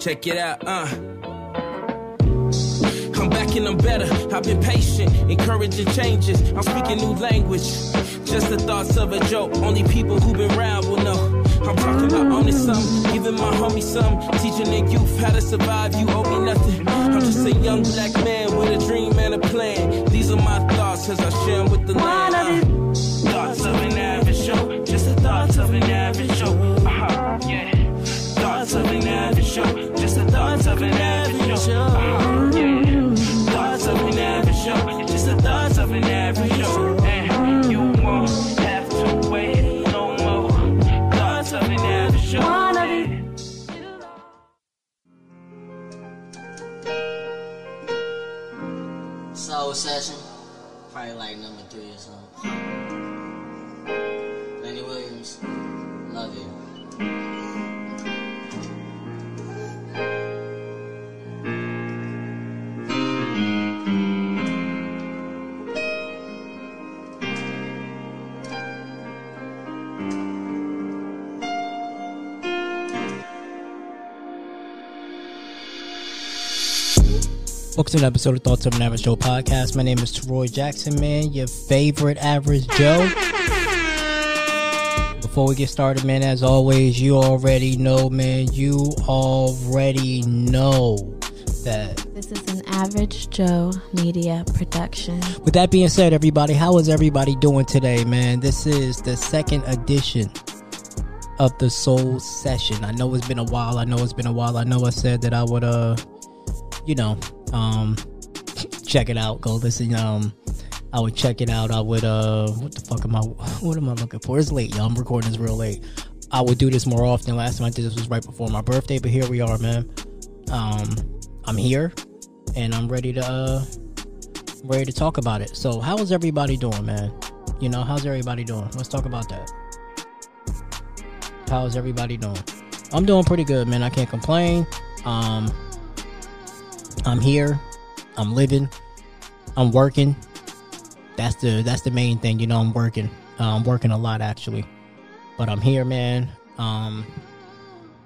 Check it out, uh. I'm back and I'm better. I've been patient, encouraging changes. I'm speaking new language. Just the thoughts of a joke. Only people who've been around will know. I'm talking about owning some, giving my homie some, teaching the youth how to survive. You owe me nothing. I'm just a young black man with a dream and a plan. These are my thoughts as I share them with the land. Uh, thoughts of an average show, just the thoughts of an average show. Session, probably like number three or something. Welcome to an episode of Thoughts of an Average Joe podcast. My name is Teroy Jackson, man, your favorite average Joe. Before we get started, man, as always, you already know, man, you already know that. This is an Average Joe Media production. With that being said, everybody, how is everybody doing today, man? This is the second edition of the Soul Session. I know it's been a while. I know it's been a while. I know I said that I would, uh, you know, um, check it out. Go listen. Um, I would check it out. I would. Uh, what the fuck am I? What am I looking for? It's late, y'all. I'm recording this real late. I would do this more often. Last time I did this was right before my birthday, but here we are, man. Um, I'm here, and I'm ready to, uh, ready to talk about it. So, how is everybody doing, man? You know, how's everybody doing? Let's talk about that. How's everybody doing? I'm doing pretty good, man. I can't complain. Um, I'm here. I'm living. I'm working. That's the that's the main thing. You know, I'm working. Uh, I'm working a lot actually, but I'm here, man. Um,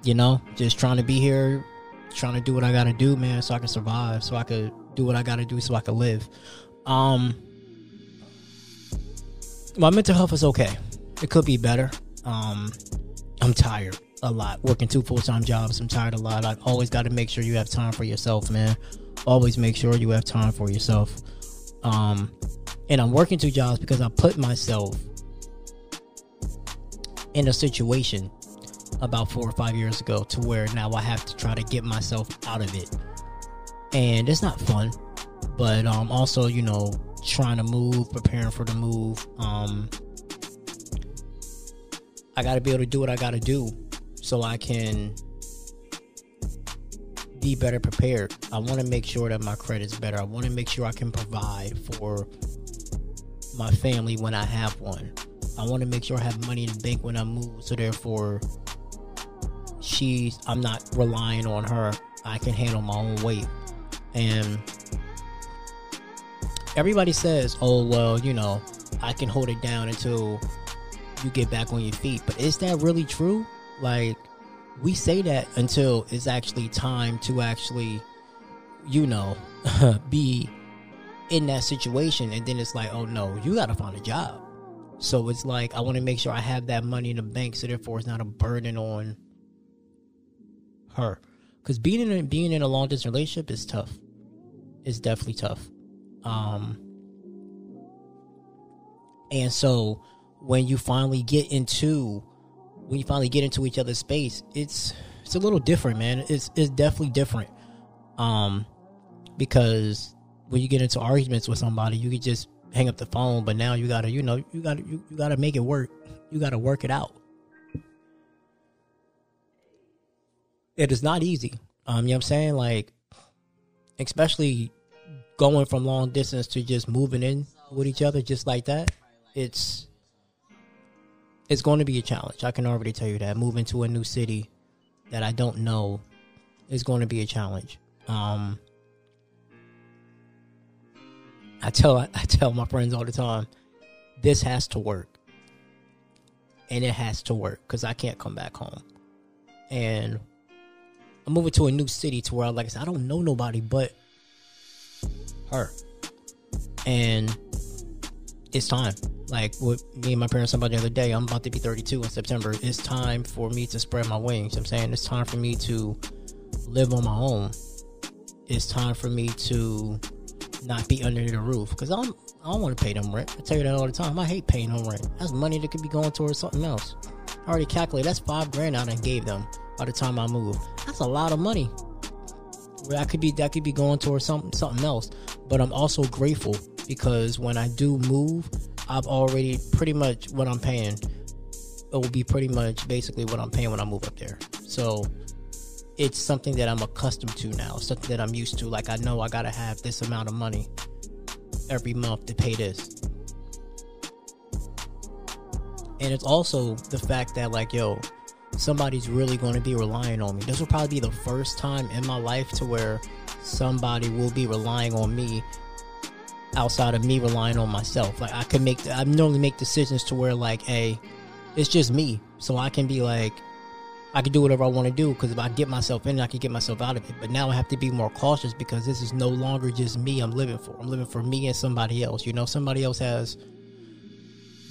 you know, just trying to be here, trying to do what I gotta do, man, so I can survive, so I could do what I gotta do, so I can live. Um, my mental health is okay. It could be better. Um, I'm tired a lot, working two full time jobs. I'm tired a lot. I've always got to make sure you have time for yourself, man. Always make sure you have time for yourself. Um, and I'm working two jobs because I put myself in a situation about four or five years ago to where now I have to try to get myself out of it. And it's not fun, but um, also, you know, trying to move, preparing for the move. Um, I got to be able to do what I got to do so I can be better prepared. I want to make sure that my credit's better. I want to make sure I can provide for my family when I have one. I want to make sure I have money in the bank when I move. So therefore, she's I'm not relying on her. I can handle my own weight. And everybody says, "Oh well, you know, I can hold it down until you get back on your feet." But is that really true? Like we say that until it's actually time to actually, you know, be in that situation, and then it's like, oh no, you got to find a job. So it's like I want to make sure I have that money in the bank, so therefore it's not a burden on her. Because being in being in a long distance relationship is tough. It's definitely tough. Um, and so when you finally get into when you finally get into each other's space, it's it's a little different, man. It's it's definitely different. Um, because when you get into arguments with somebody, you can just hang up the phone, but now you gotta, you know, you gotta you, you gotta make it work. You gotta work it out. It is not easy. Um, you know what I'm saying? Like, especially going from long distance to just moving in with each other just like that. It's it's going to be a challenge. I can already tell you that. Moving to a new city that I don't know is going to be a challenge. Um, I tell I tell my friends all the time, this has to work, and it has to work because I can't come back home. And I'm moving to a new city to where, like I said, I don't know nobody but her, and it's time. Like what me and my parents talked about the other day, I'm about to be 32 in September. It's time for me to spread my wings. I'm saying it's time for me to live on my own. It's time for me to not be under the roof because I'm I don't want to pay them rent. I tell you that all the time. I hate paying them rent. That's money that could be going towards something else. I already calculated. That's five grand I done gave them by the time I move. That's a lot of money. That could be that could be going towards something something else. But I'm also grateful because when I do move, I've already pretty much what I'm paying. It will be pretty much basically what I'm paying when I move up there. So it's something that I'm accustomed to now, something that I'm used to. Like I know I gotta have this amount of money every month to pay this. And it's also the fact that like, yo, somebody's really gonna be relying on me. This will probably be the first time in my life to where somebody will be relying on me outside of me relying on myself. Like I can make I normally make decisions to where like, hey, it's just me. So I can be like I can do whatever I want to do because if I get myself in, I can get myself out of it. But now I have to be more cautious because this is no longer just me I'm living for. I'm living for me and somebody else. You know, somebody else has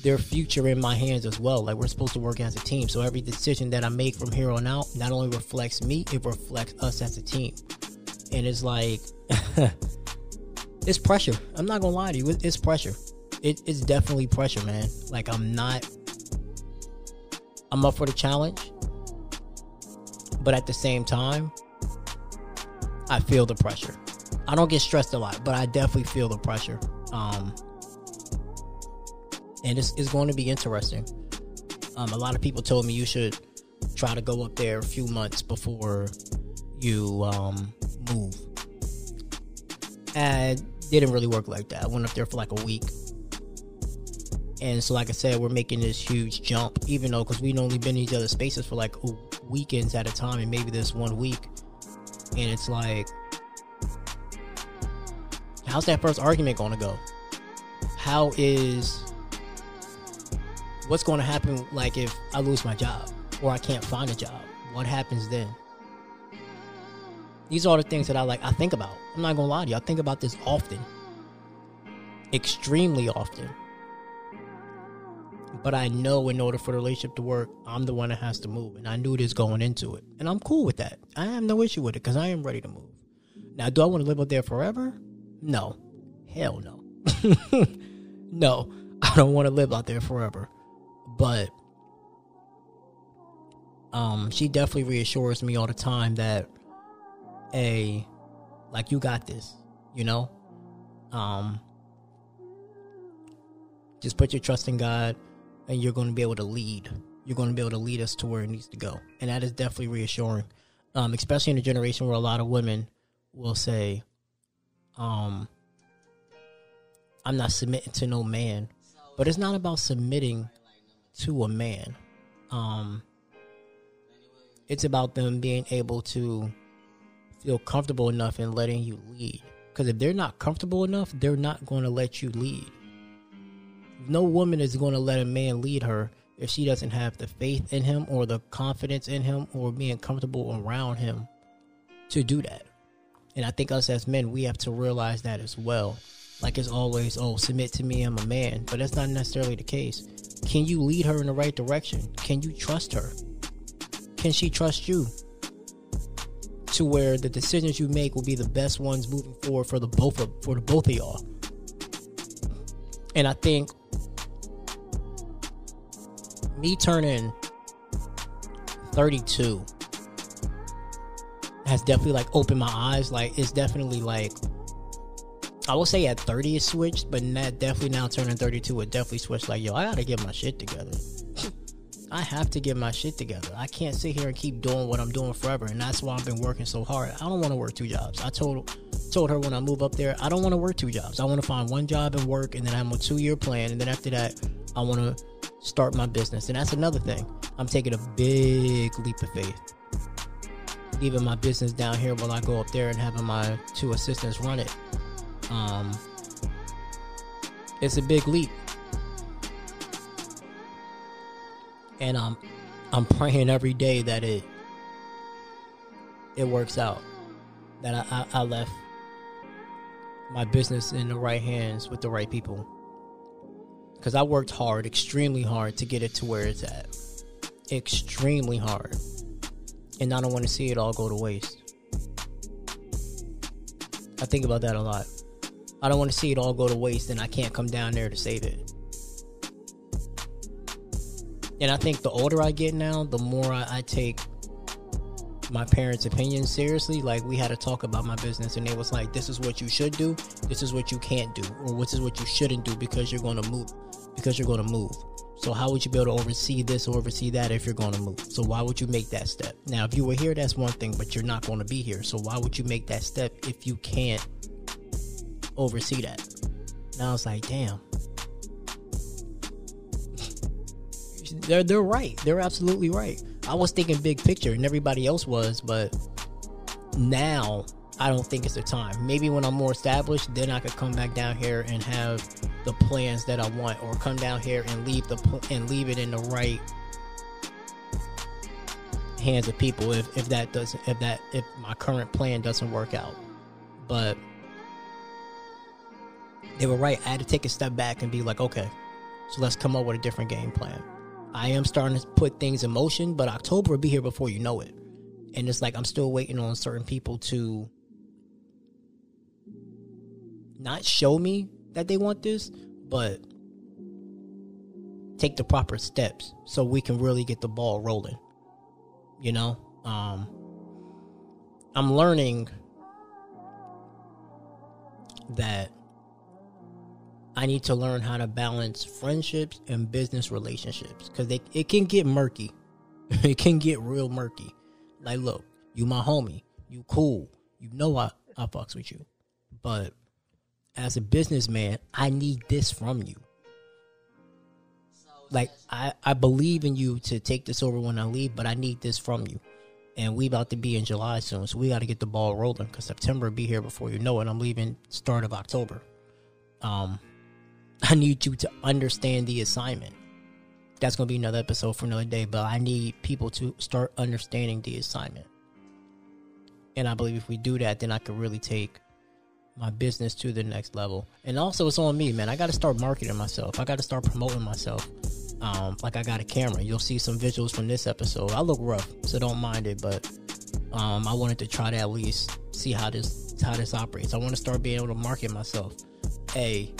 their future in my hands as well. Like we're supposed to work as a team. So every decision that I make from here on out not only reflects me, it reflects us as a team. And it's like it's pressure. I'm not gonna lie to you. It's pressure. It, it's definitely pressure, man. Like I'm not. I'm up for the challenge, but at the same time, I feel the pressure. I don't get stressed a lot, but I definitely feel the pressure. Um, and it's, it's going to be interesting. Um, a lot of people told me you should try to go up there a few months before you um, move. And didn't really work like that. I went up there for like a week. And so, like I said, we're making this huge jump, even though because we'd only been in each other's spaces for like weekends at a time, and maybe this one week. And it's like, how's that first argument going to go? How is what's going to happen? Like if I lose my job or I can't find a job, what happens then? These are the things that I like. I think about. I'm not gonna lie to you. I think about this often, extremely often. But I know in order for the relationship to work, I'm the one that has to move, and I knew this going into it, and I'm cool with that. I have no issue with it because I am ready to move. Now, do I want to live up there forever? No, hell no, no. I don't want to live out there forever. But um, she definitely reassures me all the time that a like you got this, you know? Um just put your trust in God and you're going to be able to lead. You're going to be able to lead us to where it needs to go. And that is definitely reassuring. Um especially in a generation where a lot of women will say um I'm not submitting to no man. But it's not about submitting to a man. Um it's about them being able to feel comfortable enough in letting you lead. Because if they're not comfortable enough, they're not going to let you lead. No woman is going to let a man lead her if she doesn't have the faith in him or the confidence in him or being comfortable around him to do that. And I think us as men, we have to realize that as well. Like it's always, oh, submit to me, I'm a man. But that's not necessarily the case. Can you lead her in the right direction? Can you trust her? Can she trust you? To where the decisions you make will be the best ones moving forward for the both of for the both of y'all. And I think me turning 32 has definitely like opened my eyes. Like it's definitely like I will say at 30 it switched, but that definitely now turning 32 it definitely switched. Like yo, I gotta get my shit together. I have to get my shit together. I can't sit here and keep doing what I'm doing forever, and that's why I've been working so hard. I don't want to work two jobs. I told told her when I move up there, I don't want to work two jobs. I want to find one job and work, and then I'm a two year plan, and then after that, I want to start my business. And that's another thing. I'm taking a big leap of faith. Leaving my business down here while I go up there and having my two assistants run it. Um, it's a big leap. And I'm I'm praying every day that it it works out that I, I, I left my business in the right hands with the right people. Because I worked hard, extremely hard, to get it to where it's at. Extremely hard. And I don't want to see it all go to waste. I think about that a lot. I don't want to see it all go to waste and I can't come down there to save it. And I think the older I get now, the more I, I take my parents' opinions seriously. Like we had to talk about my business, and they was like, "This is what you should do. This is what you can't do, or this is what you shouldn't do because you're going to move. Because you're going to move. So how would you be able to oversee this or oversee that if you're going to move? So why would you make that step? Now, if you were here, that's one thing, but you're not going to be here. So why would you make that step if you can't oversee that? Now I was like, damn. They're they're right. They're absolutely right. I was thinking big picture, and everybody else was, but now I don't think it's the time. Maybe when I'm more established, then I could come back down here and have the plans that I want, or come down here and leave the pl- and leave it in the right hands of people. If if that doesn't, if that if my current plan doesn't work out, but they were right. I had to take a step back and be like, okay, so let's come up with a different game plan. I am starting to put things in motion, but October will be here before you know it. And it's like I'm still waiting on certain people to not show me that they want this, but take the proper steps so we can really get the ball rolling. You know? Um I'm learning that I need to learn how to balance friendships and business relationships because it can get murky. it can get real murky. Like, look, you my homie, you cool, you know I I fucks with you, but as a businessman, I need this from you. Like, I I believe in you to take this over when I leave, but I need this from you. And we about to be in July soon, so we got to get the ball rolling because September be here before you know it. I'm leaving start of October. Um, I need you to understand the assignment. That's going to be another episode for another day, but I need people to start understanding the assignment. And I believe if we do that, then I can really take my business to the next level. And also, it's on me, man. I got to start marketing myself. I got to start promoting myself. Um, like I got a camera. You'll see some visuals from this episode. I look rough, so don't mind it. But um, I wanted to try to at least see how this how this operates. I want to start being able to market myself. Hey,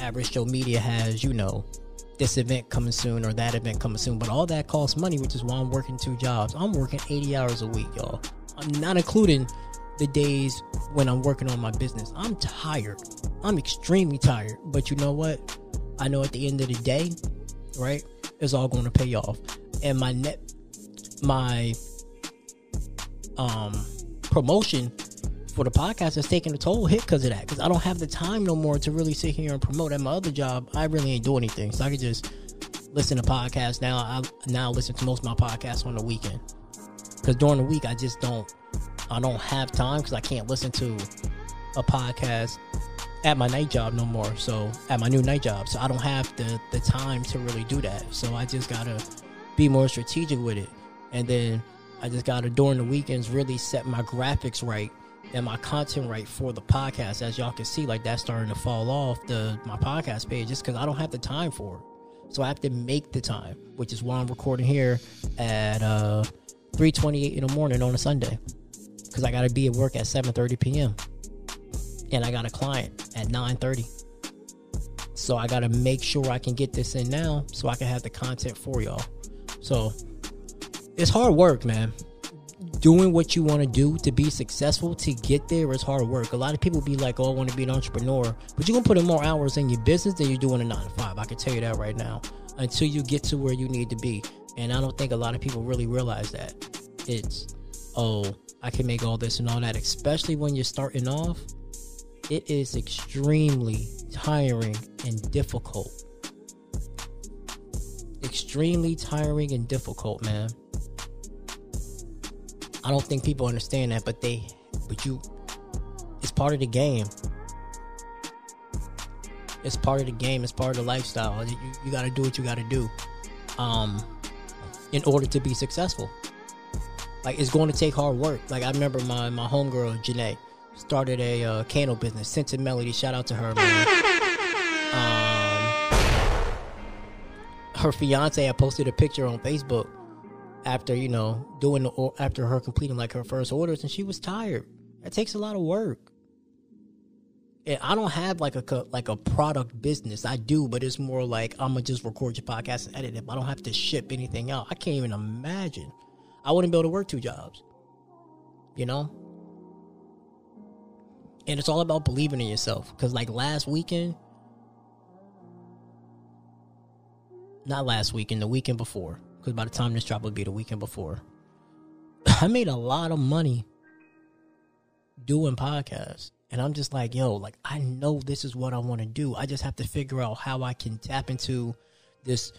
average Joe Media has, you know, this event coming soon or that event coming soon. But all that costs money, which is why I'm working two jobs. I'm working 80 hours a week, y'all. I'm not including the days when I'm working on my business. I'm tired. I'm extremely tired. But you know what? I know at the end of the day, right, it's all going to pay off. And my net, my um promotion for the podcast is taking a total hit because of that. Because I don't have the time no more to really sit here and promote. At my other job, I really ain't do anything, so I can just listen to podcasts now. I now listen to most of my podcasts on the weekend because during the week I just don't. I don't have time because I can't listen to a podcast at my night job no more. So at my new night job, so I don't have the the time to really do that. So I just gotta be more strategic with it, and then I just gotta during the weekends really set my graphics right and my content right for the podcast. As y'all can see, like that's starting to fall off the my podcast page just because I don't have the time for it. So I have to make the time, which is why I'm recording here at uh 3:28 in the morning on a Sunday because I got to be at work at 7:30 p.m. and I got a client at 9:30. So I got to make sure I can get this in now so I can have the content for y'all. So it's hard work, man doing what you want to do to be successful to get there is hard work. A lot of people be like, "Oh, I want to be an entrepreneur," but you're gonna put in more hours in your business than you're doing a nine to five. I can tell you that right now. Until you get to where you need to be, and I don't think a lot of people really realize that. It's, oh, I can make all this and all that, especially when you're starting off. It is extremely tiring and difficult. Extremely tiring and difficult, man. I don't think people understand that, but they, but you, it's part of the game. It's part of the game. It's part of the lifestyle. You, you got to do what you got to do, um, in order to be successful. Like it's going to take hard work. Like I remember my my homegirl Janae started a uh, candle business, Scented Melody. Shout out to her. Um, her fiance had posted a picture on Facebook after you know doing the or- after her completing like her first orders, and she was tired. That takes a lot of work. And I don't have like a like a product business. I do, but it's more like I'm gonna just record your podcast and edit it. I don't have to ship anything out. I can't even imagine. I wouldn't be able to work two jobs. You know. And it's all about believing in yourself. Cause like last weekend, not last weekend, the weekend before. Because by the time this drop would be the weekend before, I made a lot of money doing podcasts. And I'm just like, yo, like I know this is what I want to do. I just have to figure out how I can tap into this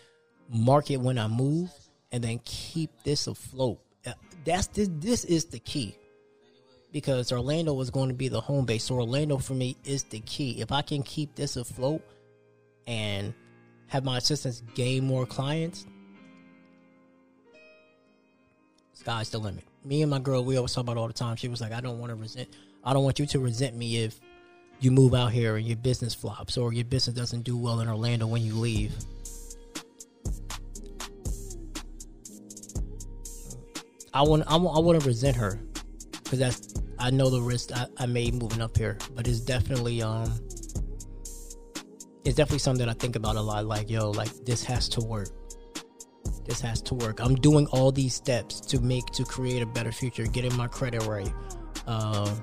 market when I move and then keep this afloat. Uh, That's this this is the key. Because Orlando was going to be the home base. So Orlando for me is the key. If I can keep this afloat and have my assistants gain more clients, sky's the limit. Me and my girl, we always talk about all the time. She was like, I don't want to resent I don't want you to resent me if you move out here and your business flops or your business doesn't do well in Orlando when you leave. I want I want I want to resent her because that's I know the risk I, I made moving up here, but it's definitely um it's definitely something that I think about a lot. Like yo, like this has to work. This has to work. I'm doing all these steps to make to create a better future, getting my credit right, uh,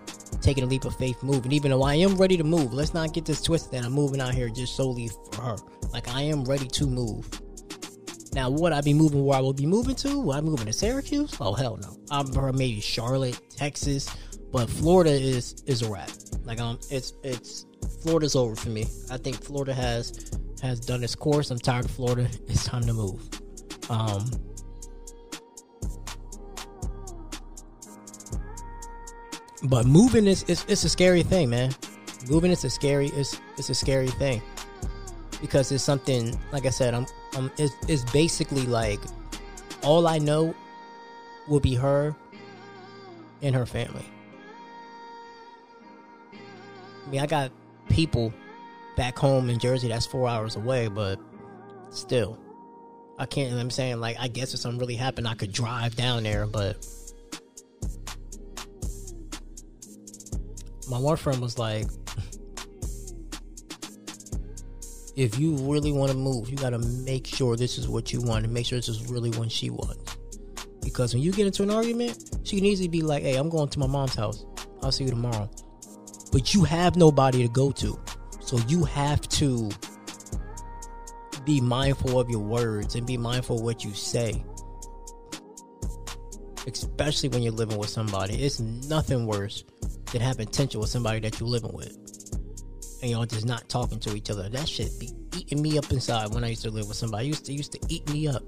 taking a leap of faith, moving. Even though I am ready to move, let's not get this twisted that I'm moving out here just solely for her. Like I am ready to move. Now, would I be moving where I will be moving to? Would I be moving to Syracuse? Oh hell no. I'm or maybe Charlotte, Texas, but Florida is is a wrap. Like um, it's it's Florida's over for me. I think Florida has has done its course. I'm tired of Florida. It's time to move. Um, but moving is it's, it's a scary thing, man. Moving is a scary it's it's a scary thing because it's something like I said. I'm um it's, it's basically like all I know will be her and her family. I mean, I got people back home in Jersey that's four hours away, but still, I can't. I'm saying like I guess if something really happened, I could drive down there, but my one friend was like, if you really want to move, you got to make sure this is what you want and make sure this is really what she wants. Because when you get into an argument, she can easily be like, hey, I'm going to my mom's house. I'll see you tomorrow. But you have nobody to go to. So you have to be mindful of your words and be mindful of what you say. Especially when you're living with somebody. It's nothing worse than having tension with somebody that you're living with. And y'all just not talking to each other. That shit be eating me up inside when I used to live with somebody. Used to used to eat me up.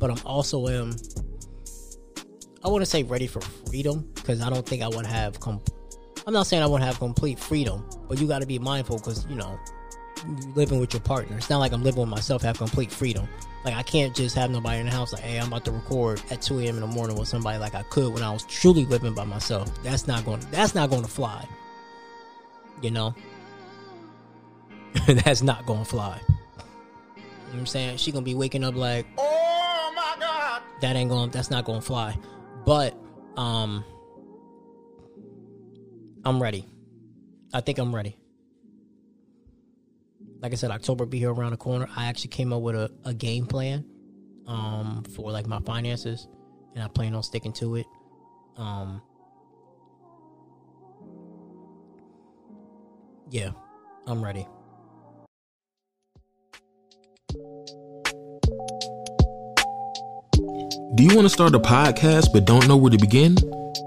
But I'm also um I want to say ready for freedom because I don't think I would have com- I'm not saying I would have complete freedom, but you got to be mindful because you know living with your partner. It's not like I'm living with myself, have complete freedom. Like I can't just have nobody in the house like, hey, I'm about to record at 2 a.m. in the morning with somebody like I could when I was truly living by myself. That's not going. That's not going to fly. You know. that's not going to fly. You know what I'm saying? She gonna be waking up like, oh my god. That ain't going. That's not going to fly. But um, I'm ready. I think I'm ready like I said, October be here around the corner. I actually came up with a, a game plan um for like my finances and I plan on sticking to it. Um Yeah, I'm ready. Do you want to start a podcast but don't know where to begin?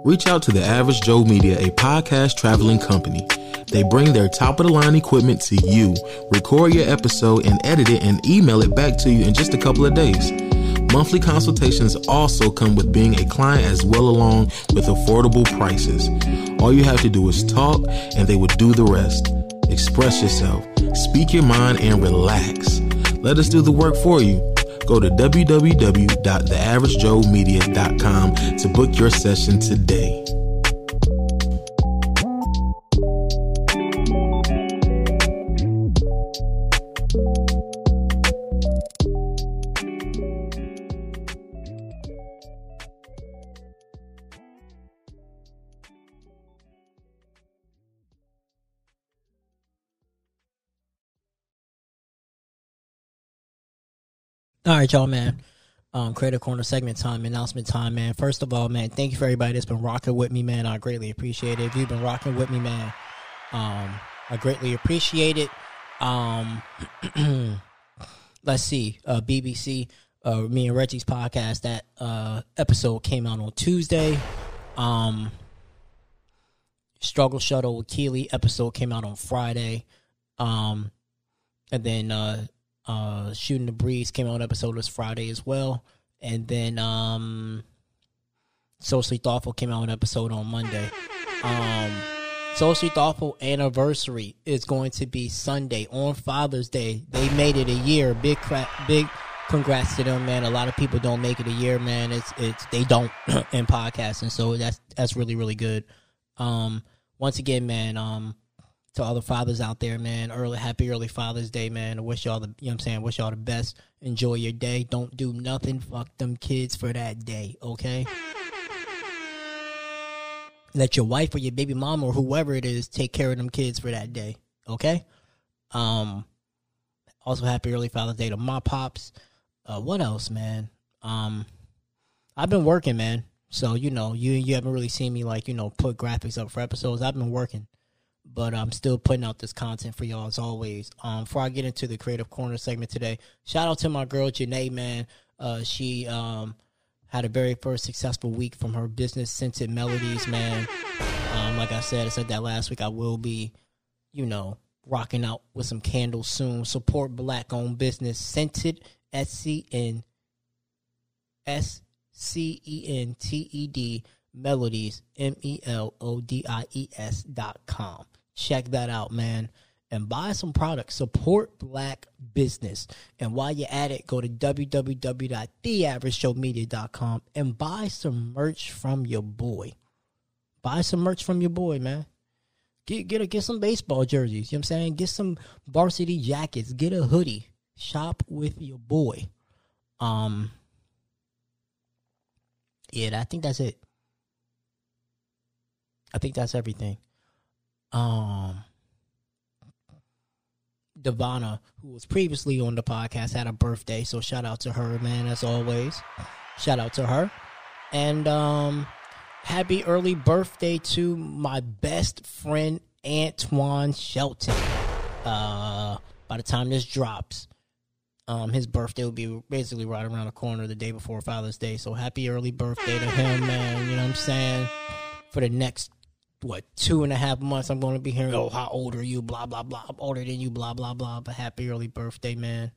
Reach out to the Average Joe Media, a podcast traveling company. They bring their top of the line equipment to you, record your episode, and edit it and email it back to you in just a couple of days. Monthly consultations also come with being a client as well along with affordable prices. All you have to do is talk and they will do the rest. Express yourself, speak your mind, and relax. Let us do the work for you. Go to www.theaveragejoemedia.com to book your session today. All right, y'all, man. Um, Creative Corner segment time, announcement time, man. First of all, man, thank you for everybody that's been rocking with me, man. I greatly appreciate it. If you've been rocking with me, man, um, I greatly appreciate it. Um, let's see, uh, BBC, uh, me and Reggie's podcast. That uh, episode came out on Tuesday. Um, Struggle Shuttle with Keely episode came out on Friday. Um, and then uh, uh, Shooting the Breeze came out on episode this Friday as well. And then um, Socially Thoughtful came out on episode on Monday. Um, Socially Thoughtful anniversary is going to be Sunday on Father's Day. They made it a year. Big cra- big congrats to them, man. A lot of people don't make it a year, man. It's it's they don't in podcasting, so that's that's really really good. Um, once again, man. Um, to all the fathers out there, man. Early happy early Father's Day, man. I wish y'all the you know what I'm saying, wish y'all the best. Enjoy your day. Don't do nothing. Fuck them kids for that day, okay? Let your wife or your baby mom or whoever it is take care of them kids for that day. Okay? Um also happy early Father's Day to my pops. Uh what else, man? Um I've been working, man. So, you know, you you haven't really seen me like, you know, put graphics up for episodes. I've been working but I'm still putting out this content for y'all as always. Um, before I get into the creative corner segment today, shout out to my girl Janae, man. Uh, she um had a very first successful week from her business scented melodies, man. Um, like I said, I said that last week. I will be, you know, rocking out with some candles soon. Support black owned business scented S C N S C E N T E D melodies M E L O D I E S dot com. Check that out, man. And buy some products. Support black business. And while you're at it, go to www.theaveragejoemedia.com and buy some merch from your boy. Buy some merch from your boy, man. Get get a, get some baseball jerseys. You know what I'm saying? Get some varsity jackets. Get a hoodie. Shop with your boy. Um Yeah, I think that's it. I think that's everything. Um, Devana, who was previously on the podcast, had a birthday, so shout out to her, man. As always, shout out to her, and um, happy early birthday to my best friend Antoine Shelton. Uh, by the time this drops, um, his birthday will be basically right around the corner the day before Father's Day. So happy early birthday to him, man. You know what I'm saying? For the next what two and a half months I'm going to be hearing, oh, how old are you? Blah blah blah. I'm older than you. Blah blah blah. But happy early birthday, man,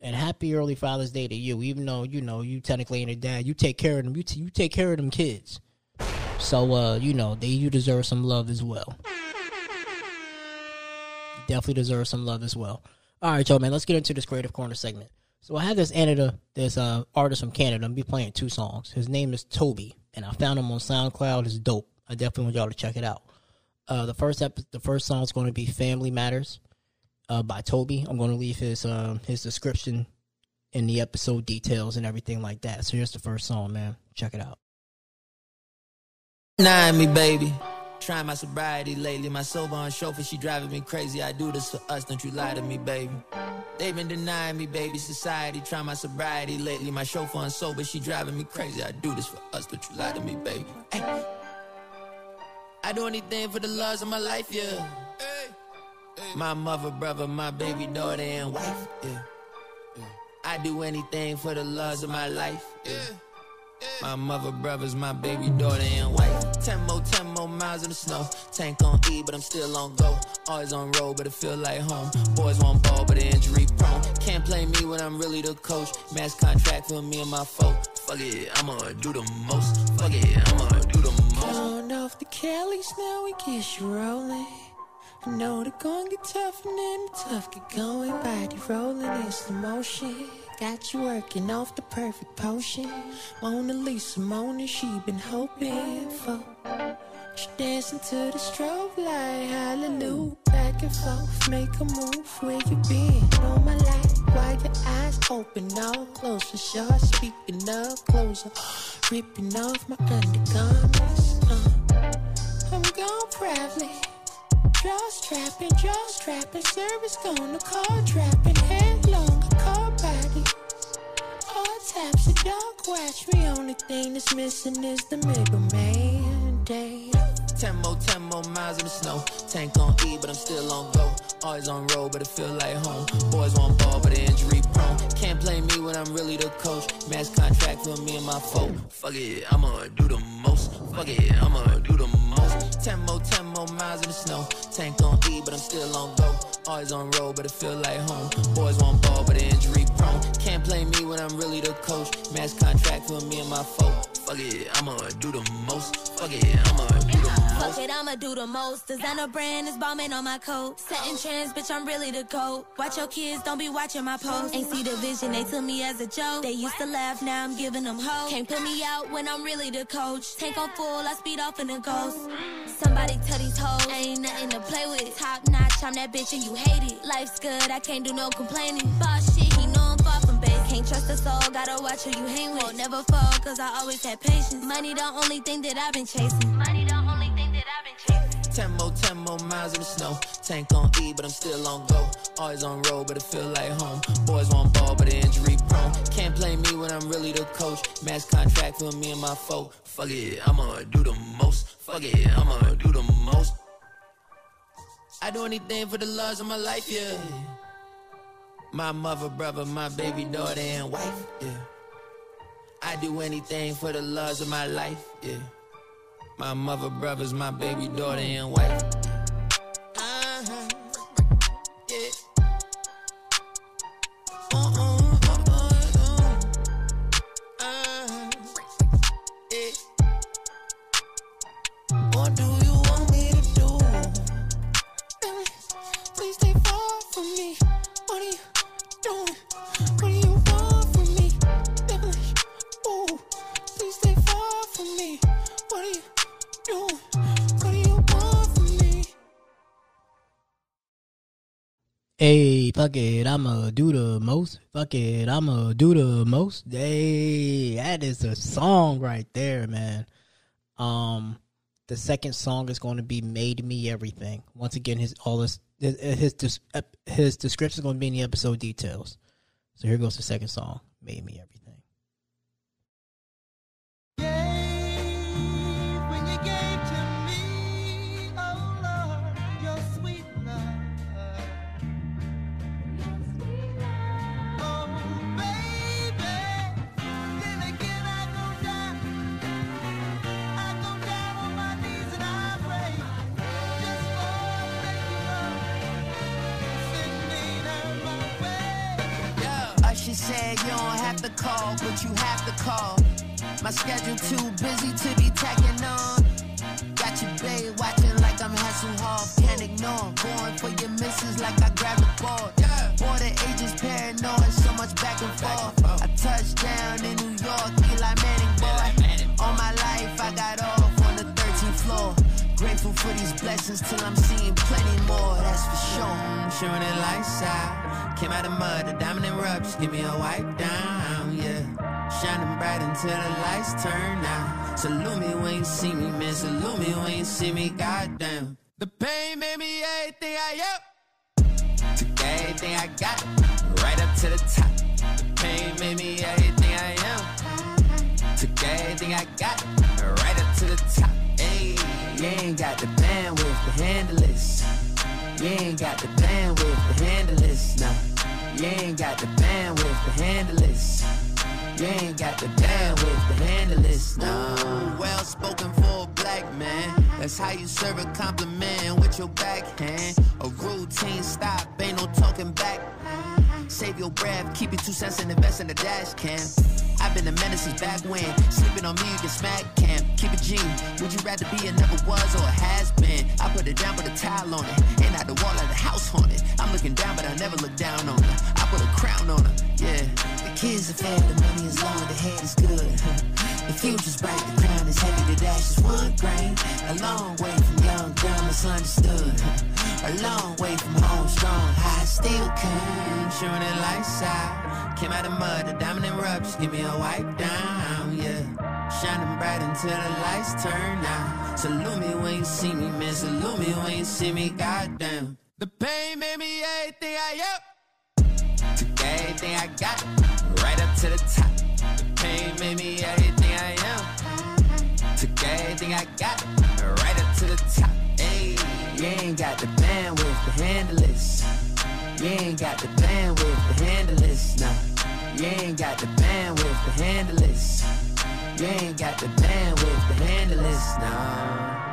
and happy early Father's Day to you. Even though you know you technically ain't a dad, you take care of them. You t- you take care of them kids. So uh, you know they you deserve some love as well. Definitely deserve some love as well. All right, y'all, man. Let's get into this creative corner segment. So I have this Canada, this uh, artist from Canada. I'm be playing two songs. His name is Toby, and I found him on SoundCloud. It's dope. I definitely want y'all to check it out. Uh, the first ep- the first song is going to be "Family Matters" uh, by Toby. I'm going to leave his um, his description in the episode details and everything like that. So here's the first song, man. Check it out. Nine me, baby. Trying my sobriety lately. My sober on chauffeur, she driving me crazy. I do this for us, don't you lie to me, baby. They've been denying me, baby. Society, trying my sobriety lately. My chauffeur on sober, she driving me crazy. I do this for us, don't you lie to me, baby. Ay. I do anything for the loves of my life, yeah. My mother, brother, my baby daughter, and wife, yeah. I do anything for the loves of my life, yeah. My mother, brothers, my baby daughter, and wife. Ten more, ten more miles in the snow. Tank on E, but I'm still on go. Always on road, but it feel like home. Boys want ball, but they're injury prone. Can't play me when I'm really the coach. Mass contract for me and my folk. Fuck it, I'ma do the most. Fuck it, I'ma do the most. The Cali's now we get you rolling. I know the going get tough and then the tough get going. Body rolling in slow motion. Got you working off the perfect potion. Mona Lisa, Mona, she been hoping for. She dancing to the strobe light, hallelujah. Back and forth, make a move where you been all my life. While your eyes open, all closer, short. Speaking of closer, ripping off my undergarments. Gone proudly. Draw strapping, draw strapping, service gonna call trapping, headlong, car body. All taps, a dog watch me. Only thing that's missing is the middle man. Damn. Ten more, ten more miles in the snow. Tank on E, but I'm still on go. Always on road, but it feel like home. Boys want ball, but they Can't play me when I'm really the coach. Mass contract for me and my folk. Fuck it, I'ma do the most. Fuck it, I'ma do the most. Ten more, ten more miles in the snow. Tank on E, but I'm still on go. Always on road, but it feel like home. Boys want ball, but injury prone. Can't play me when I'm really the coach. Mass contract for me and my folk. Fuck it, I'ma do the most. Fuck it, I'ma do the most. Fuck it, I'ma do the most. Designer brand is bombing on my coat. Setting trends, bitch, I'm really the goat. Watch your kids, don't be watching my posts. Ain't see the vision, they took me as a joke. They used to laugh, now I'm giving them hope. Can't put me out when I'm really the coach. Tank on full, I speed off in the ghost. Somebody tell these hoes, ain't nothing to play with. Top notch, I'm that bitch and you hate it. Life's good, I can't do no complaining. Boss shit, he know I'm far from base. Can't trust a soul, gotta watch who you hang with. Won't never fall, cause I always had patience. Money the only thing that I've been chasing. Money the Ten more, ten more miles in the snow. Tank on E, but I'm still on go. Always on road, but it feel like home. Boys want ball, but they injury prone. Can't play me when I'm really the coach. Mass contract for me and my folk. Fuck it, I'ma do the most. Fuck it, I'ma do the most. I do anything for the loves of my life, yeah. My mother, brother, my baby daughter, and wife, yeah. I do anything for the loves of my life, yeah. My mother, brothers, my baby daughter, and wife. Hey, fuck it, I'ma do the most. Fuck it, I'ma do the most. Hey, that is a song right there, man. Um, the second song is going to be "Made Me Everything." Once again, his all his his his, his description is going to be in the episode details. So here goes the second song, "Made Me Everything." Call, but you have to call. My schedule too busy to be tacking on. Got your babe, watching like I'm Hasselhoff. Can't ignore. Going for your misses like I grabbed the ball. Border agents paranoid, so much back and forth. I touched down in New York, Eli Manning boy. All my life I got off on the 13th floor. Grateful for these blessings till I'm seeing plenty more, that's for sure. Showing it lights out. Came out of mud, the diamond and rub, just give me a wipe down, yeah. Shining bright until the lights turn out. Salute me when you see me, man. Salute me when you see me, goddamn. The pain made me everything I am. Took everything I got, right up to the top. The pain made me everything I am. Took everything I got, right up to the top. Hey, you ain't got the bandwidth to handle this. You ain't got the bandwidth to handle this. Nah, you ain't got the bandwidth to handle this. You ain't got the bandwidth to handle this. No, well spoken for a black man. That's how you serve a compliment with your backhand. A routine stop, ain't no talking back. Save your breath, keep your two cents and invest in the dash cam. I've been a menace since back when. Sleeping on me, you get smack camp. Keep it G. Would you rather be a never was or a has been? I put it down, put a towel on it. And out the wall, like the house haunted. I'm looking down, but I never look down on her. I put a crown on her. Yeah, Kids are fed, the money is long, the head is good. The future's bright, the crown is heavy, the dash is one grain. A long way from young, dumb, misunderstood. A long way from home, strong, high, still can. Showing it lights out. Came out of mud, the diamond and rub, just give me a wipe down, yeah. Shining bright until the lights turn out. Salute me when you see me, man. Salute me when you see me, goddamn. The pain made me everything I am. Took everything I got, right up to the top. The pain made me everything I am. Took everything I got, right up to the top. Hey, you ain't got the bandwidth to handle this. You ain't got the bandwidth to handle this, nah. You ain't got the bandwidth to handle this. You ain't got the bandwidth to handle this, nah.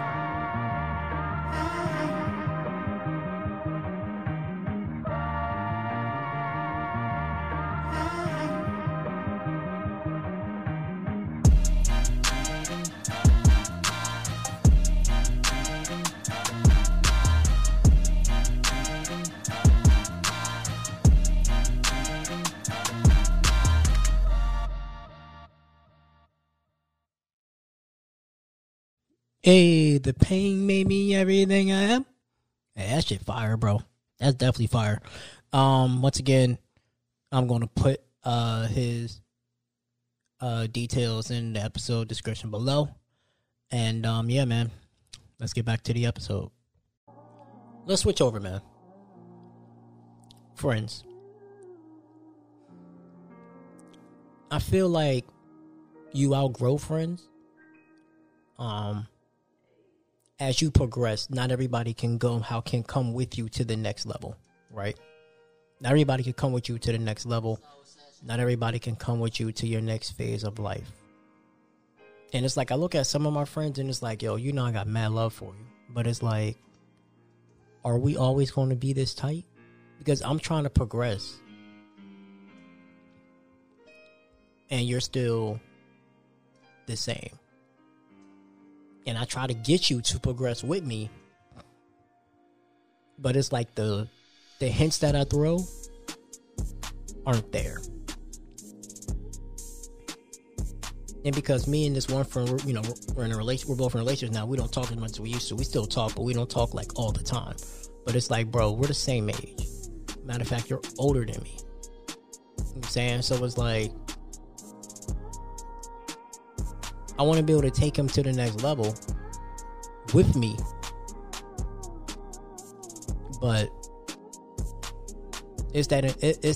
Hey, the pain made me everything I am. Hey, that shit fire, bro. That's definitely fire. Um, once again, I'm gonna put uh his uh details in the episode description below. And um, yeah, man. Let's get back to the episode. Let's switch over, man. Friends. I feel like you outgrow friends. Um as you progress, not everybody can go how can come with you to the next level, right? Not everybody can come with you to the next level. Not everybody can come with you to your next phase of life. And it's like I look at some of my friends and it's like, yo, you know I got mad love for you. But it's like, are we always going to be this tight? Because I'm trying to progress. And you're still the same and I try to get you to progress with me. But it's like the the hints that I throw aren't there. And because me and this one friend, you know, we're in a relation, we're both in relationships now. We don't talk as much as we used to. We still talk, but we don't talk like all the time. But it's like, bro, we're the same age. Matter of fact, you're older than me. You know what I'm saying? So it's like, I want to be able to take him to the next level with me. But is that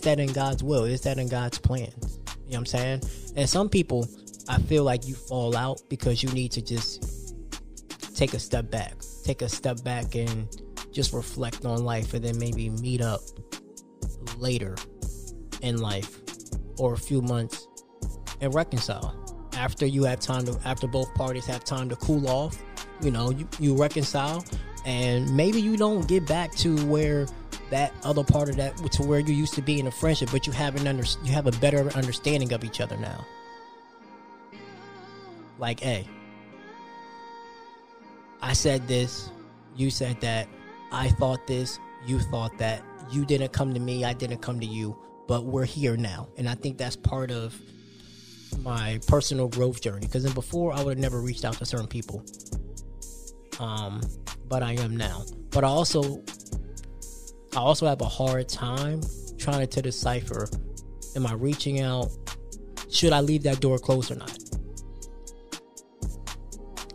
that in God's will? Is that in God's plan? You know what I'm saying? And some people, I feel like you fall out because you need to just take a step back, take a step back and just reflect on life, and then maybe meet up later in life or a few months and reconcile after you have time to after both parties have time to cool off you know you, you reconcile. And maybe you don't get back to where that other part of that to where you used to be in a friendship but you have an under you have a better understanding of each other now. Like hey i said this you said that i thought this you thought that you didn't come to me i didn't come to you but we're here now. And i think that's part of my personal growth journey because then before I would have never reached out to certain people. Um, but I am now. But I also I also have a hard time trying to decipher am I reaching out? Should I leave that door closed or not?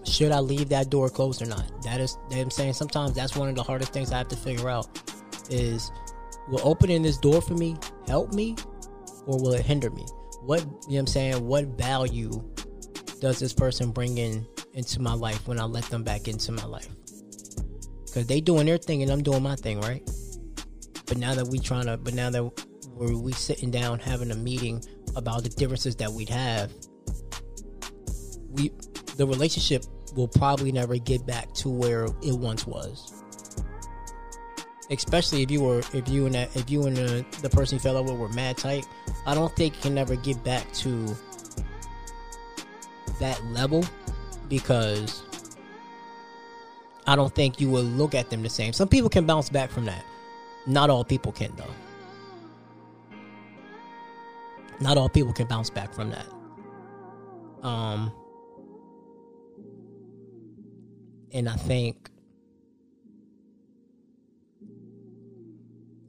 Should I leave that door closed or not? That is I'm saying sometimes that's one of the hardest things I have to figure out is will opening this door for me help me or will it hinder me? What you know what I'm saying, what value does this person bring in into my life when I let them back into my life? Cause they doing their thing and I'm doing my thing, right? But now that we trying to, but now that we're we sitting down having a meeting about the differences that we'd have, we the relationship will probably never get back to where it once was. Especially if you were if you and if you and the, the person you fell out with were mad tight, I don't think you can ever get back to that level because I don't think you will look at them the same. Some people can bounce back from that. Not all people can though. not all people can bounce back from that. Um, and I think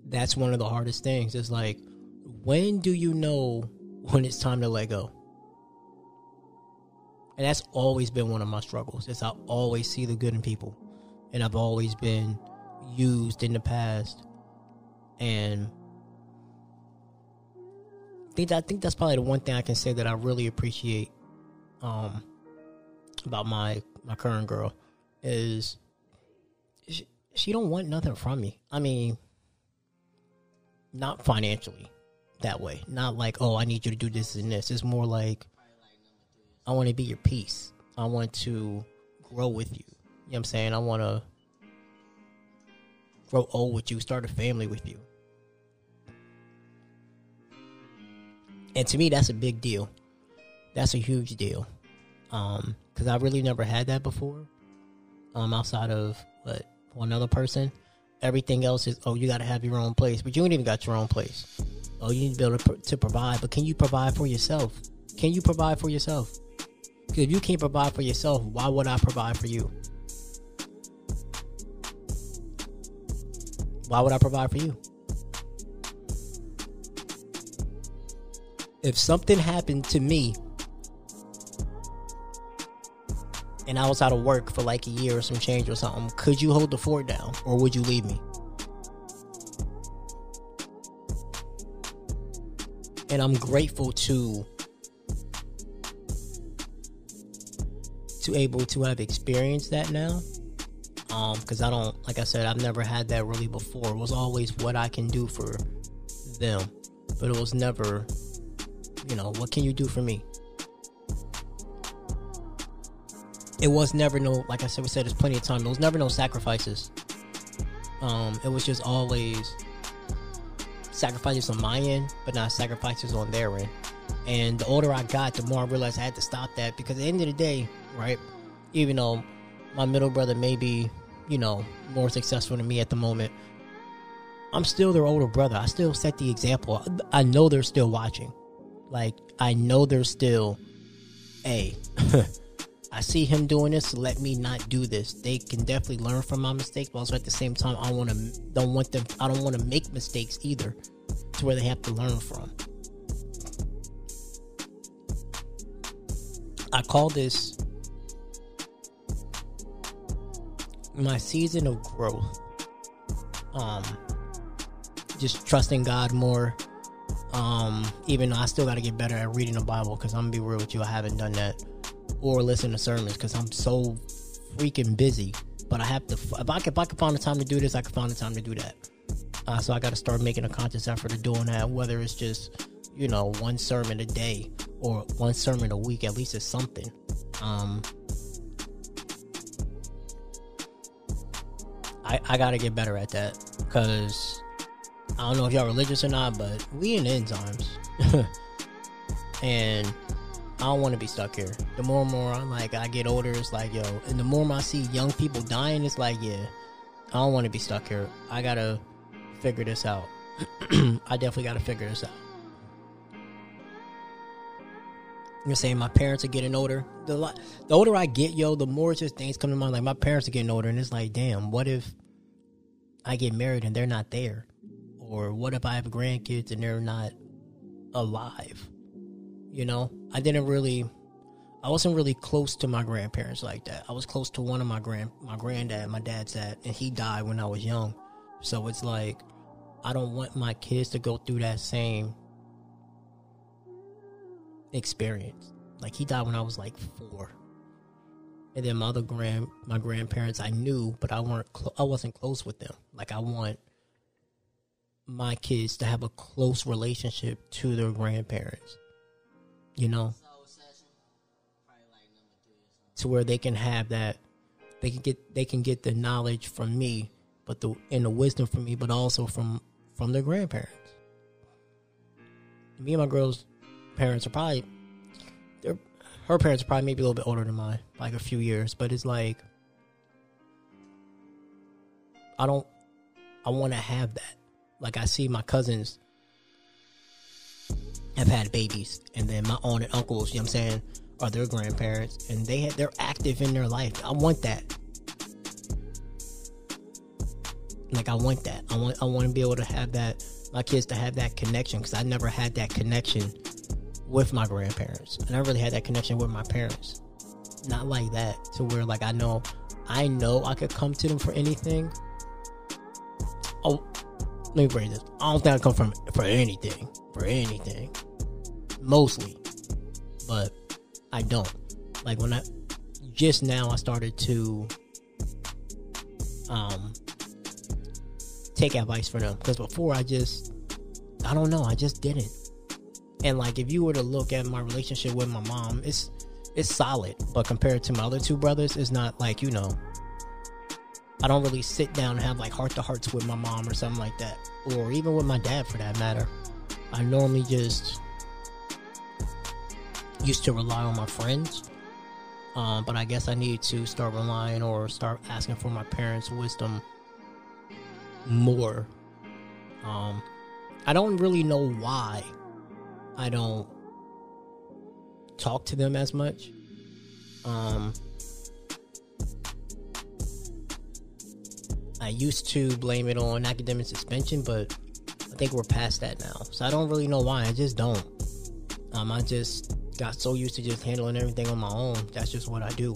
that's one of the hardest things. Is like, when do you know when it's time to let go? And that's always been one of my struggles. Is I always see the good in people, and I've always been used in the past, and I think I think that's probably the one thing I can say that I really appreciate um about my my current girl is she, she don't want nothing from me. I mean, not financially that way. Not like, oh, I need you to do this and this. It's more like I want to be your piece. I want to grow with you. You know what I'm saying? I want to grow old with you, start a family with you. And to me, that's a big deal. That's a huge deal. Um, because I really never had that before. Um, outside of what one other person, everything else is oh, you got to have your own place, but you ain't even got your own place. Oh, you need to be able to, to provide, but can you provide for yourself? Can you provide for yourself? Because if you can't provide for yourself, why would I provide for you? Why would I provide for you? If something happened to me and I was out of work for like a year or some change or something, could you hold the fort down or would you leave me? And I'm grateful to to able to have experienced that now. Um, because I don't like I said, I've never had that really before. It was always what I can do for them. But it was never, you know, what can you do for me? it was never no like I said we said there's plenty of time. There was never no sacrifices. Um, it was just always sacrifices on my end, but not sacrifices on their end. And the older I got, the more I realized I had to stop that because at the end of the day, right? Even though my middle brother may be, you know, more successful than me at the moment, I'm still their older brother. I still set the example. I know they're still watching. Like I know they're still, a. I see him doing this, so let me not do this. They can definitely learn from my mistakes, but also at the same time, I want to don't want them. I don't want to make mistakes either, to where they have to learn from. I call this my season of growth. Um, just trusting God more. Um, even though I still got to get better at reading the Bible, because I'm gonna be real with you, I haven't done that or listen to sermons because I'm so freaking busy. But I have to. If I, if I can find the time to do this, I can find the time to do that. Uh, so I got to start making a conscious effort of doing that. Whether it's just, you know, one sermon a day or one sermon a week, at least it's something. Um, I I got to get better at that because I don't know if y'all religious or not, but we in end times, and I don't want to be stuck here. The more and more I'm like I get older, it's like yo, and the more I see young people dying, it's like yeah, I don't want to be stuck here. I gotta figure this out. I definitely gotta figure this out. You're saying my parents are getting older. The the older I get, yo, the more just things come to mind. Like my parents are getting older, and it's like, damn, what if I get married and they're not there, or what if I have grandkids and they're not alive? You know, I didn't really, I wasn't really close to my grandparents like that. I was close to one of my grand, my granddad, my dad's dad, and he died when I was young. So it's like, I don't want my kids to go through that same experience. Like he died when I was like four, and then my other grand, my grandparents I knew, but I weren't, clo- I wasn't close with them. Like I want my kids to have a close relationship to their grandparents. You know, to where they can have that, they can get they can get the knowledge from me, but the and the wisdom from me, but also from from their grandparents. Me and my girl's parents are probably they're her parents are probably maybe a little bit older than mine, like a few years, but it's like I don't I want to have that. Like I see my cousins have had babies, and then my aunt and uncles, you know what I'm saying, are their grandparents, and they had, they're active in their life. I want that. Like I want that. I want I want to be able to have that. My kids to have that connection because I never had that connection with my grandparents. And I really had that connection with my parents. Not like that to where like I know I know I could come to them for anything. Oh, let me break this. I don't think I come from for anything. For anything. Mostly. But I don't. Like when I just now I started to um take advice from them. Because before I just I don't know, I just didn't. And like if you were to look at my relationship with my mom, it's it's solid. But compared to my other two brothers, it's not like, you know, I don't really sit down and have like heart to hearts with my mom or something like that. Or even with my dad for that matter. I normally just used to rely on my friends. Um, but I guess I need to start relying or start asking for my parents' wisdom more. Um, I don't really know why I don't talk to them as much. Um, I used to blame it on academic suspension, but I think we're past that now. So I don't really know why. I just don't. Um, I just got so used to just handling everything on my own. That's just what I do.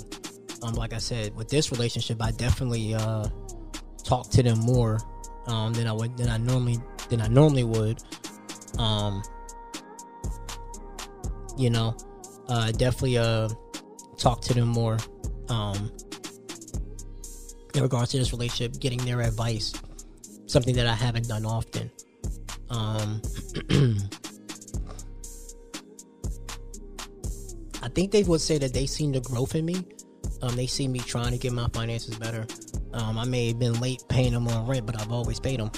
Um, like I said, with this relationship, I definitely uh talk to them more um than I would than I normally than I normally would. Um, you know, uh, definitely uh talk to them more. Um, in regards to this relationship, getting their advice, something that I haven't done often. Um, I think they would say that they seen the growth in me. Um, they see me trying to get my finances better. Um, I may have been late paying them on rent, but I've always paid them.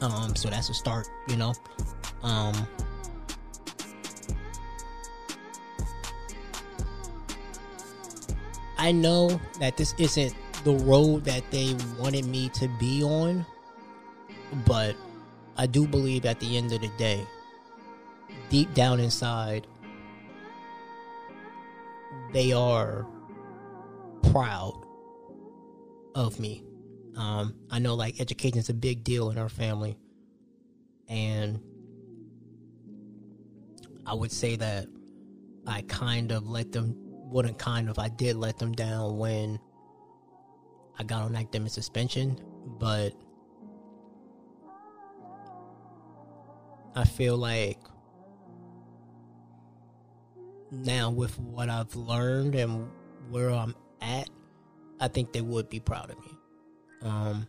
Um, so that's a start, you know. Um, I know that this isn't the road that they wanted me to be on, but I do believe at the end of the day, deep down inside, they are proud of me. Um, I know like education is a big deal in our family, and I would say that I kind of let them wouldn't kind of I did let them down when I got on academic suspension, but I feel like now with what I've learned and where I'm at, I think they would be proud of me. Um,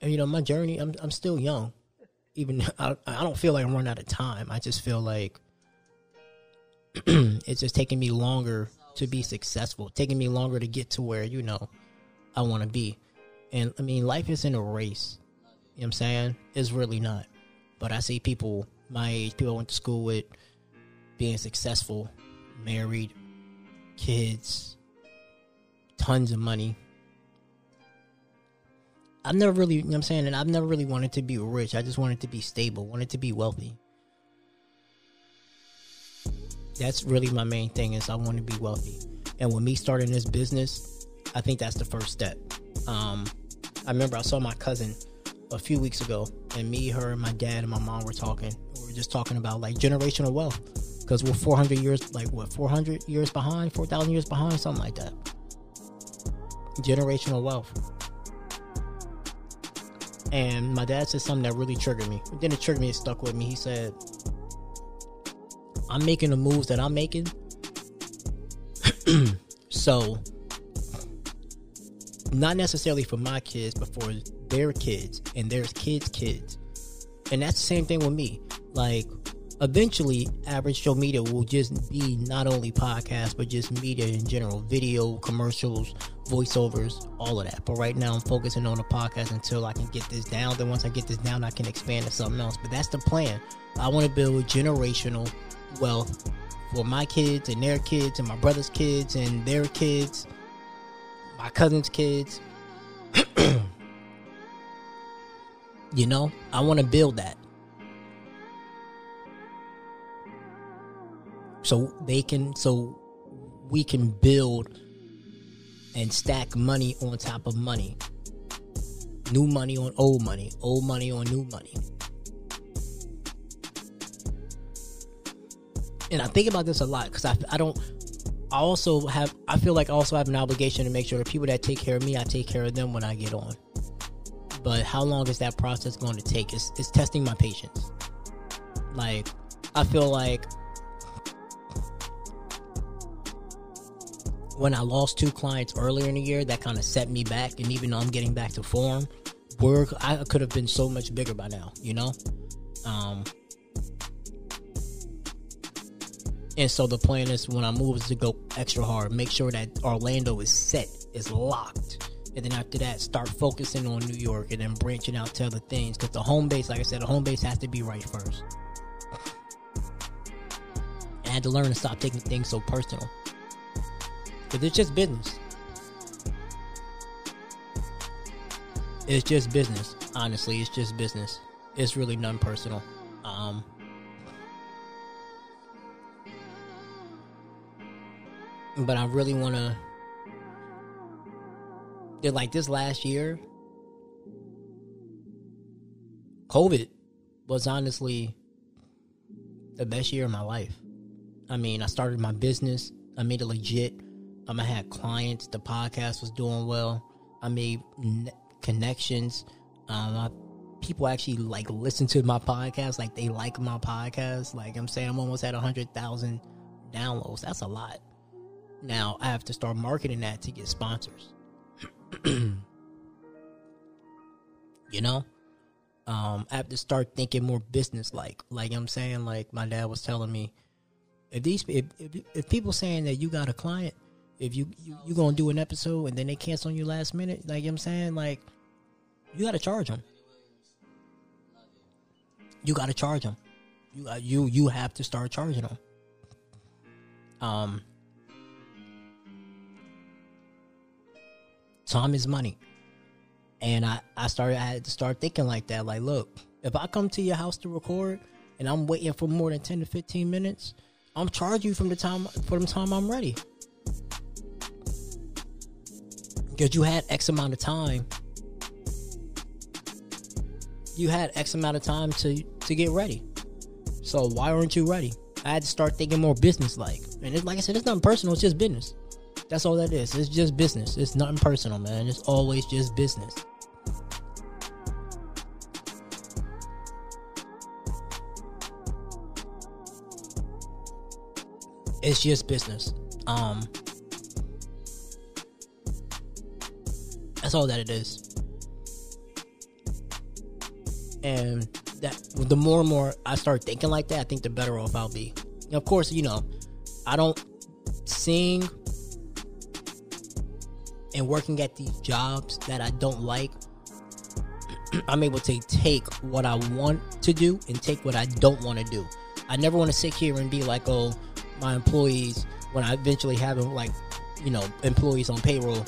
and you know, my journey, I'm I'm still young. Even I, I don't feel like I'm running out of time. I just feel like it's just taking me longer to be successful, taking me longer to get to where you know I want to be. And I mean, life isn't a race. You know what I'm saying? It's really not. But I see people my age, people I went to school with, being successful, married, kids, tons of money. I've never really, you know what I'm saying? And I've never really wanted to be rich. I just wanted to be stable, wanted to be wealthy. That's really my main thing is I want to be wealthy. And with me starting this business, I think that's the first step. Um, I remember I saw my cousin a few weeks ago, and me, her, and my dad and my mom were talking. We were just talking about like generational wealth because we're 400 years, like what, 400 years behind, 4,000 years behind, something like that. Generational wealth. And my dad said something that really triggered me. It didn't trigger me, it stuck with me. He said, I'm making the moves that I'm making. so, not necessarily for my kids, but for their kids and their kids' kids. And that's the same thing with me. Like, eventually, Average Joe Media will just be not only podcast, but just media in general video, commercials, voiceovers, all of that. But right now, I'm focusing on the podcast until I can get this down. Then, once I get this down, I can expand to something else. But that's the plan. I want to build generational wealth for my kids and their kids and my brother's kids and their kids, my cousin's kids. you know, I want to build that. so they can so we can build and stack money on top of money. New money on old money, old money on new money. And I think about this a lot because I, I don't I also have I feel like I also have an obligation to make sure the people that take care of me, I take care of them when I get on. But how long is that process going to take? It's, it's testing my patience. Like I feel like when I lost two clients earlier in the year, that kind of set me back. And even though I'm getting back to form, where I could have been so much bigger by now, you know. Um, and so the plan is when I move is to go extra hard, make sure that Orlando is set, is locked, and then after that, start focusing on New York and then branching out to other things. Because the home base, like I said, the home base has to be right first. I had to learn to stop taking things so personal. Because it's just business. It's just business. Honestly, it's just business. It's really none personal. Um, but I really want to. Did like this last year, COVID was honestly the best year of my life. I mean, I started my business. I made it legit. Um, I had clients. The podcast was doing well. I made connections. Um, I, people actually like listen to my podcast. Like they like my podcast. Like I'm saying, I'm almost at hundred thousand downloads. That's a lot. Now I have to start marketing that to get sponsors. you know, um, I have to start thinking more business like. Like I'm saying, like my dad was telling me, if these if, if, if people saying that you got a client, if you, you you gonna do an episode and then they cancel on you last minute, like I'm saying, like you gotta charge them. You gotta charge them. You got you you have to start charging them. Um, time is money, and I I started I had to start thinking like that. Like, look, if I come to your house to record and I'm waiting for more than ten to fifteen minutes, I'm charging you from the time for the time I'm ready. Because you had X amount of time. You had X amount of time to to get ready. So why aren't you ready? I had to start thinking more business like. And it's, like I said, it's nothing personal, it's just business. That's all that is. It's just business. It's nothing personal, man. It's always just business. It's just business. Um That's all that it is. And that the more and more I start thinking like that, I think the better off I'll be. Of course, you know, I don't sing and working at these jobs that I don't like. I'm able to take what I want to do and take what I don't want to do. I never want to sit here and be like, oh, my employees, when I eventually have them, like, you know, employees on payroll,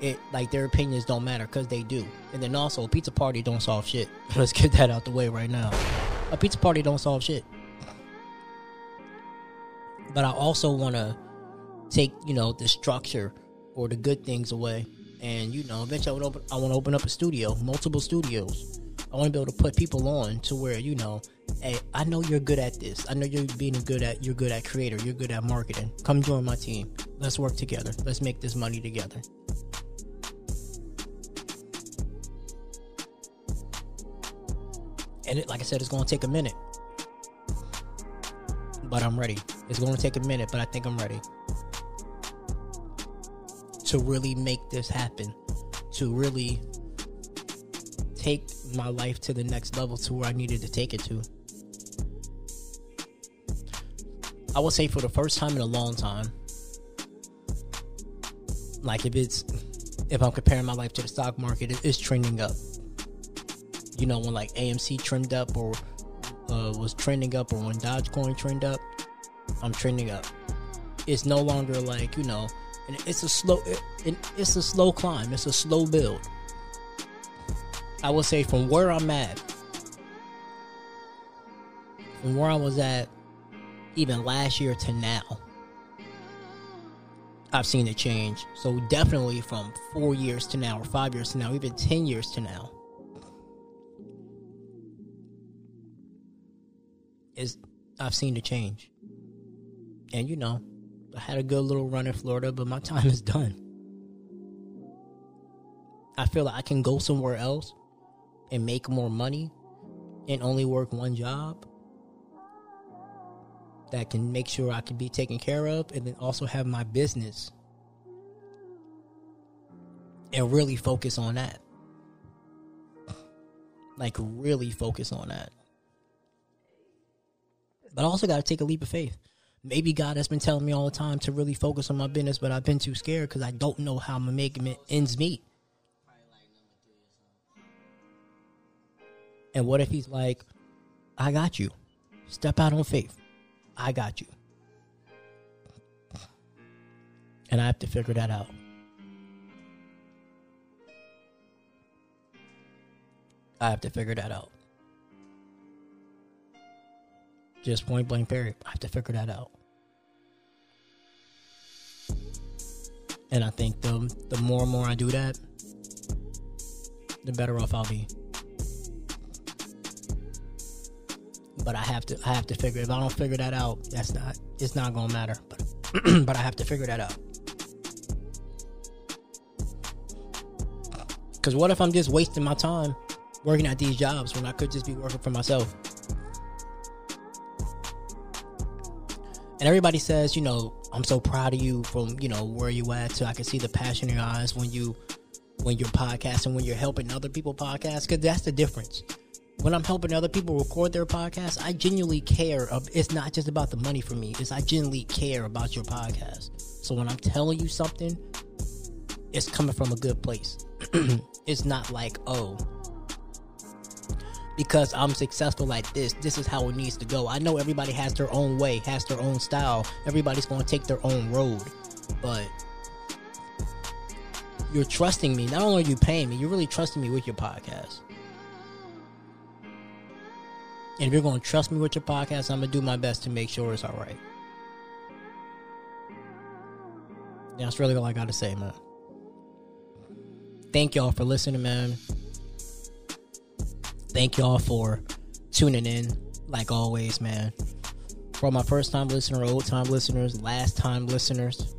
it like their opinions don't matter because they do. And then also, a pizza party don't solve shit. Let's get that out the way right now. A pizza party don't solve shit. But I also want to take, you know, the structure or the good things away. And you know, eventually, I to open, I want to open up a studio, multiple studios. I want to be able to put people on to where you know, hey, I know you're good at this. I know you're being good at you're good at creator. You're good at marketing. Come join my team. Let's work together. Let's make this money together. And it, like I said, it's going to take a minute, but I'm ready. It's going to take a minute, but I think I'm ready to really make this happen. To really take my life to the next level to where I needed to take it to. I would say for the first time in a long time, like if it's if I'm comparing my life to the stock market, it is trending up. You know, when like AMC trended up or uh, was trending up, or when Dogecoin trended up, I'm trending up. It's no longer like you know, and it's a slow, it, it's a slow climb. It's a slow build. I would say from where I'm at, from where I was at even last year to now, I've seen it change. So definitely from four years to now, or five years to now, even ten years to now, is I've seen the change. And you know, I had a good little run in Florida, but my time is done. I feel like I can go somewhere else and make more money and only work one job that can make sure I can be taken care of and then also have my business and really focus on that. Like, really focus on that. But I also got to take a leap of faith. Maybe God has been telling me all the time to really focus on my business, but I've been too scared because I don't know how I'm making it ends meet. And what if he's like, I got you. Step out on faith. I got you. And I have to figure that out. I have to figure that out. Just point blank period. I have to figure that out. And I think the the more and more I do that, the better off I'll be. But I have to I have to figure if I don't figure that out, that's not it's not gonna matter. But but I have to figure that out. Cause what if I'm just wasting my time working at these jobs when I could just be working for myself? And everybody says, you know, I'm so proud of you from, you know, where you at. So I can see the passion in your eyes when you when you're podcasting, when you're helping other people podcast, because that's the difference. When I'm helping other people record their podcast, I genuinely care. Of, it's not just about the money for me. It's I genuinely care about your podcast. So when I'm telling you something, it's coming from a good place. it's not like, oh, because I'm successful like this, this is how it needs to go. I know everybody has their own way, has their own style. Everybody's going to take their own road. But you're trusting me. Not only are you paying me, you're really trusting me with your podcast. And if you're going to trust me with your podcast, I'm going to do my best to make sure it's all right. That's really all I got to say, man. Thank y'all for listening, man. Thank y'all for tuning in, like always, man. For my first time listener, old time listeners, last time listeners.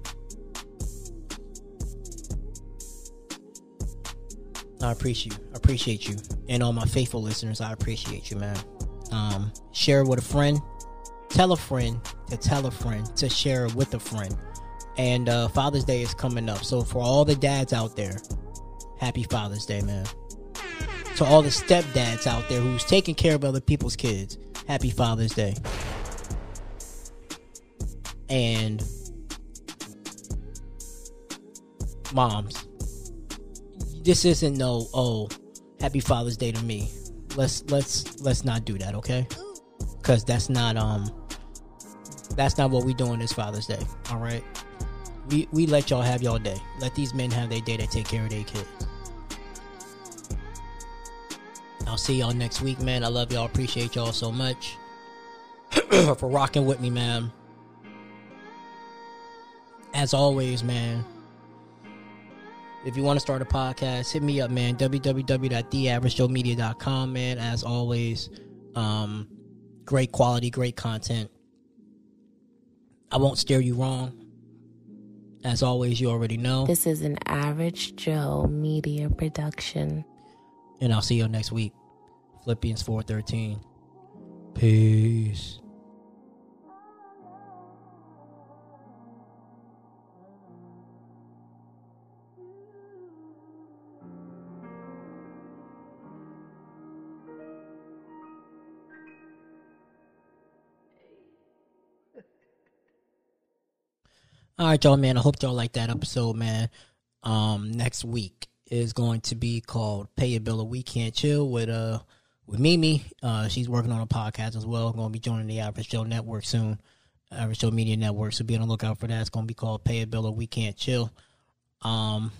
I appreciate you. I appreciate you. And all my faithful listeners, I appreciate you, man. Um, share it with a friend. Tell a friend to tell a friend to share it with a friend. And uh, Father's Day is coming up. So for all the dads out there, happy Father's Day, man. To all the stepdads out there who's taking care of other people's kids, happy Father's Day. And moms, this isn't no oh, happy Father's Day to me. Let's let's let's not do that, okay? Cuz that's not um that's not what we doing this Father's Day, all right? We we let y'all have y'all day. Let these men have their day to take care of their kids. I'll see y'all next week, man. I love y'all. Appreciate y'all so much for rocking with me, man. As always, man. If you want to start a podcast, hit me up, man. www.theaveragejoemedia.com, man. As always, um, great quality, great content. I won't steer you wrong. As always, you already know. This is an Average Joe media production. And I'll see you next week. Philippians 4:13. Peace. All right, y'all, man. I hope y'all like that episode, man. Um, next week is going to be called "Pay Your Bill or We Can't Chill" with uh with Mimi. Uh, she's working on a podcast as well. Going to be joining the Average Joe Network soon. Average Joe Media Network. So be on the lookout for that. It's going to be called "Pay a Bill or We Can't Chill." Um,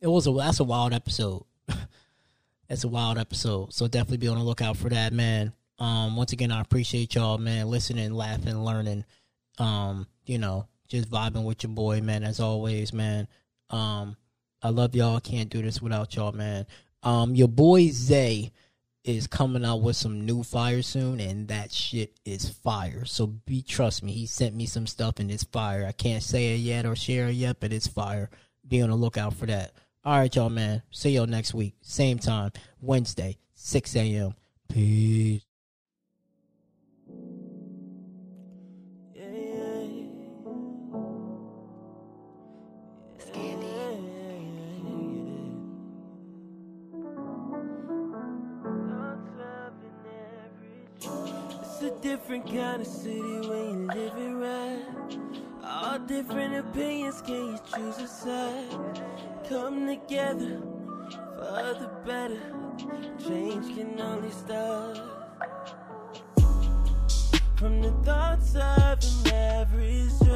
it was a that's a wild episode. it's a wild episode. So definitely be on the lookout for that, man. Um, once again, I appreciate y'all, man, listening, laughing, learning, Um, you know, just vibing with your boy, man, as always, man. Um, I love y'all. Can't do this without y'all, man. Um, your boy Zay is coming out with some new fire soon, and that shit is fire. So be trust me, he sent me some stuff and it's fire. I can't say it yet or share it yet, but it's fire. Be on the lookout for that. All right, y'all, man. See y'all next week, same time, Wednesday, six a.m. Peace. different kind of city when you're living right. All different opinions, can you choose a side? Come together for the better. Change can only start from the thoughts of an average.